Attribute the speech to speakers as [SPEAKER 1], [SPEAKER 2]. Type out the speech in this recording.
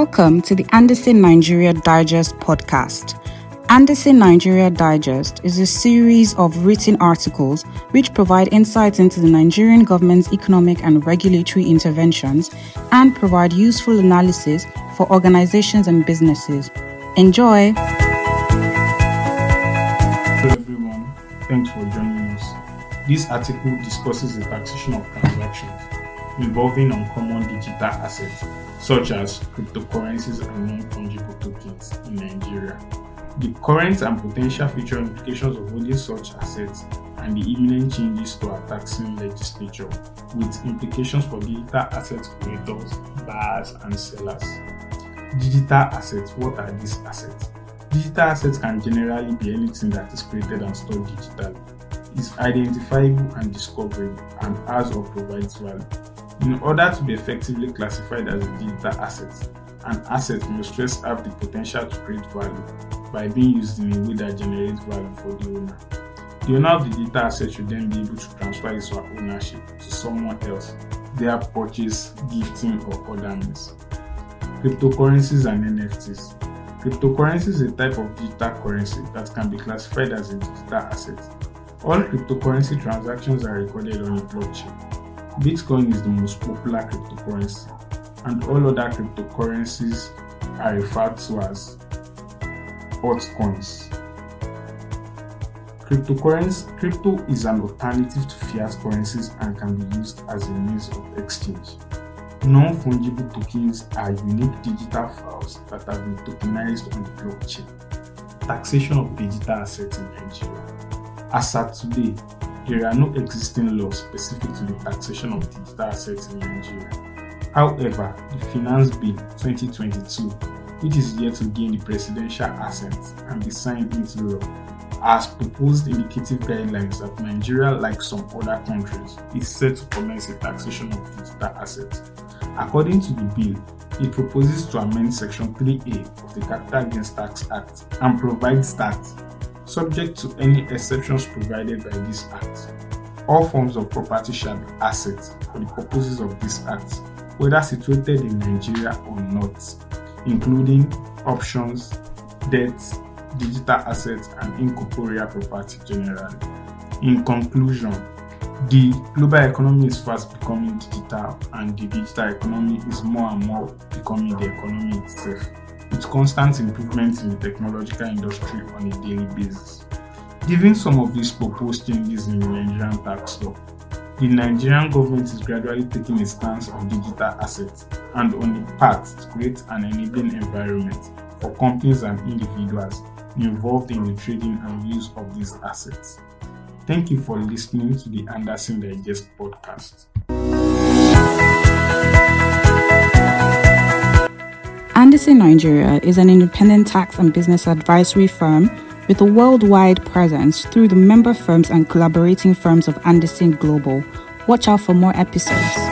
[SPEAKER 1] Welcome to the Andersen Nigeria Digest podcast. Andersen Nigeria Digest is a series of written articles which provide insights into the Nigerian government's economic and regulatory interventions and provide useful analysis for organizations and businesses. Enjoy!
[SPEAKER 2] Hello everyone, thanks for joining us. This article discusses the taxation of transactions involving uncommon digital assets such as cryptocurrencies and non-fungible tokens in Nigeria. The current and potential future implications of holding such assets and the imminent changes to our taxing legislature with implications for digital asset creators, buyers and sellers. Digital assets, what are these assets? Digital assets can generally be anything that is created and stored digitally, is identifiable and discoverable, and has or provides value. In order to be effectively classified as a digital asset, an asset must first have the potential to create value by being used in a way that generates value for the owner. The owner of the digital asset should then be able to transfer its ownership to someone else via purchase, gifting, or other means. Cryptocurrencies and NFTs. Cryptocurrency is a type of digital currency that can be classified as a digital asset. All cryptocurrency transactions are recorded on a blockchain. Bitcoin is the most popular cryptocurrency, and all other cryptocurrencies are referred to as altcoins. Cryptocurrency crypto is an alternative to fiat currencies and can be used as a means of exchange. Non-fungible tokens are unique digital files that have been tokenized on the blockchain. Taxation of digital assets in Nigeria. As at today, there are no existing laws specific to the taxation of digital assets in Nigeria. However, the Finance Bill 2022, which is yet to gain the presidential assent and be signed into law, has proposed indicative guidelines that Nigeria, like some other countries, is set to commence a taxation of digital assets. According to the bill, it proposes to amend Section 3A of the Capital Gains Tax Act and provides that subject to any exceptions provided by this Act. All forms of property shall be assets for the purposes of this Act, whether situated in Nigeria or not, including options, debts, digital assets, and incorporeal property generally. In conclusion, the global economy is fast becoming digital, and the digital economy is more and more becoming the economy itself with constant improvements in the technological industry on a daily basis. Given some of these proposed changes in the Nigerian tax law, the Nigerian government is gradually taking a stance on digital assets and on the path to create an enabling environment for companies and individuals involved in the trading and use of these assets. Thank you for listening to the Andersen Digest podcast.
[SPEAKER 1] Andersen Nigeria is an independent tax and business advisory firm with a worldwide presence through the member firms and collaborating firms of Andersen Global. Watch out for more episodes.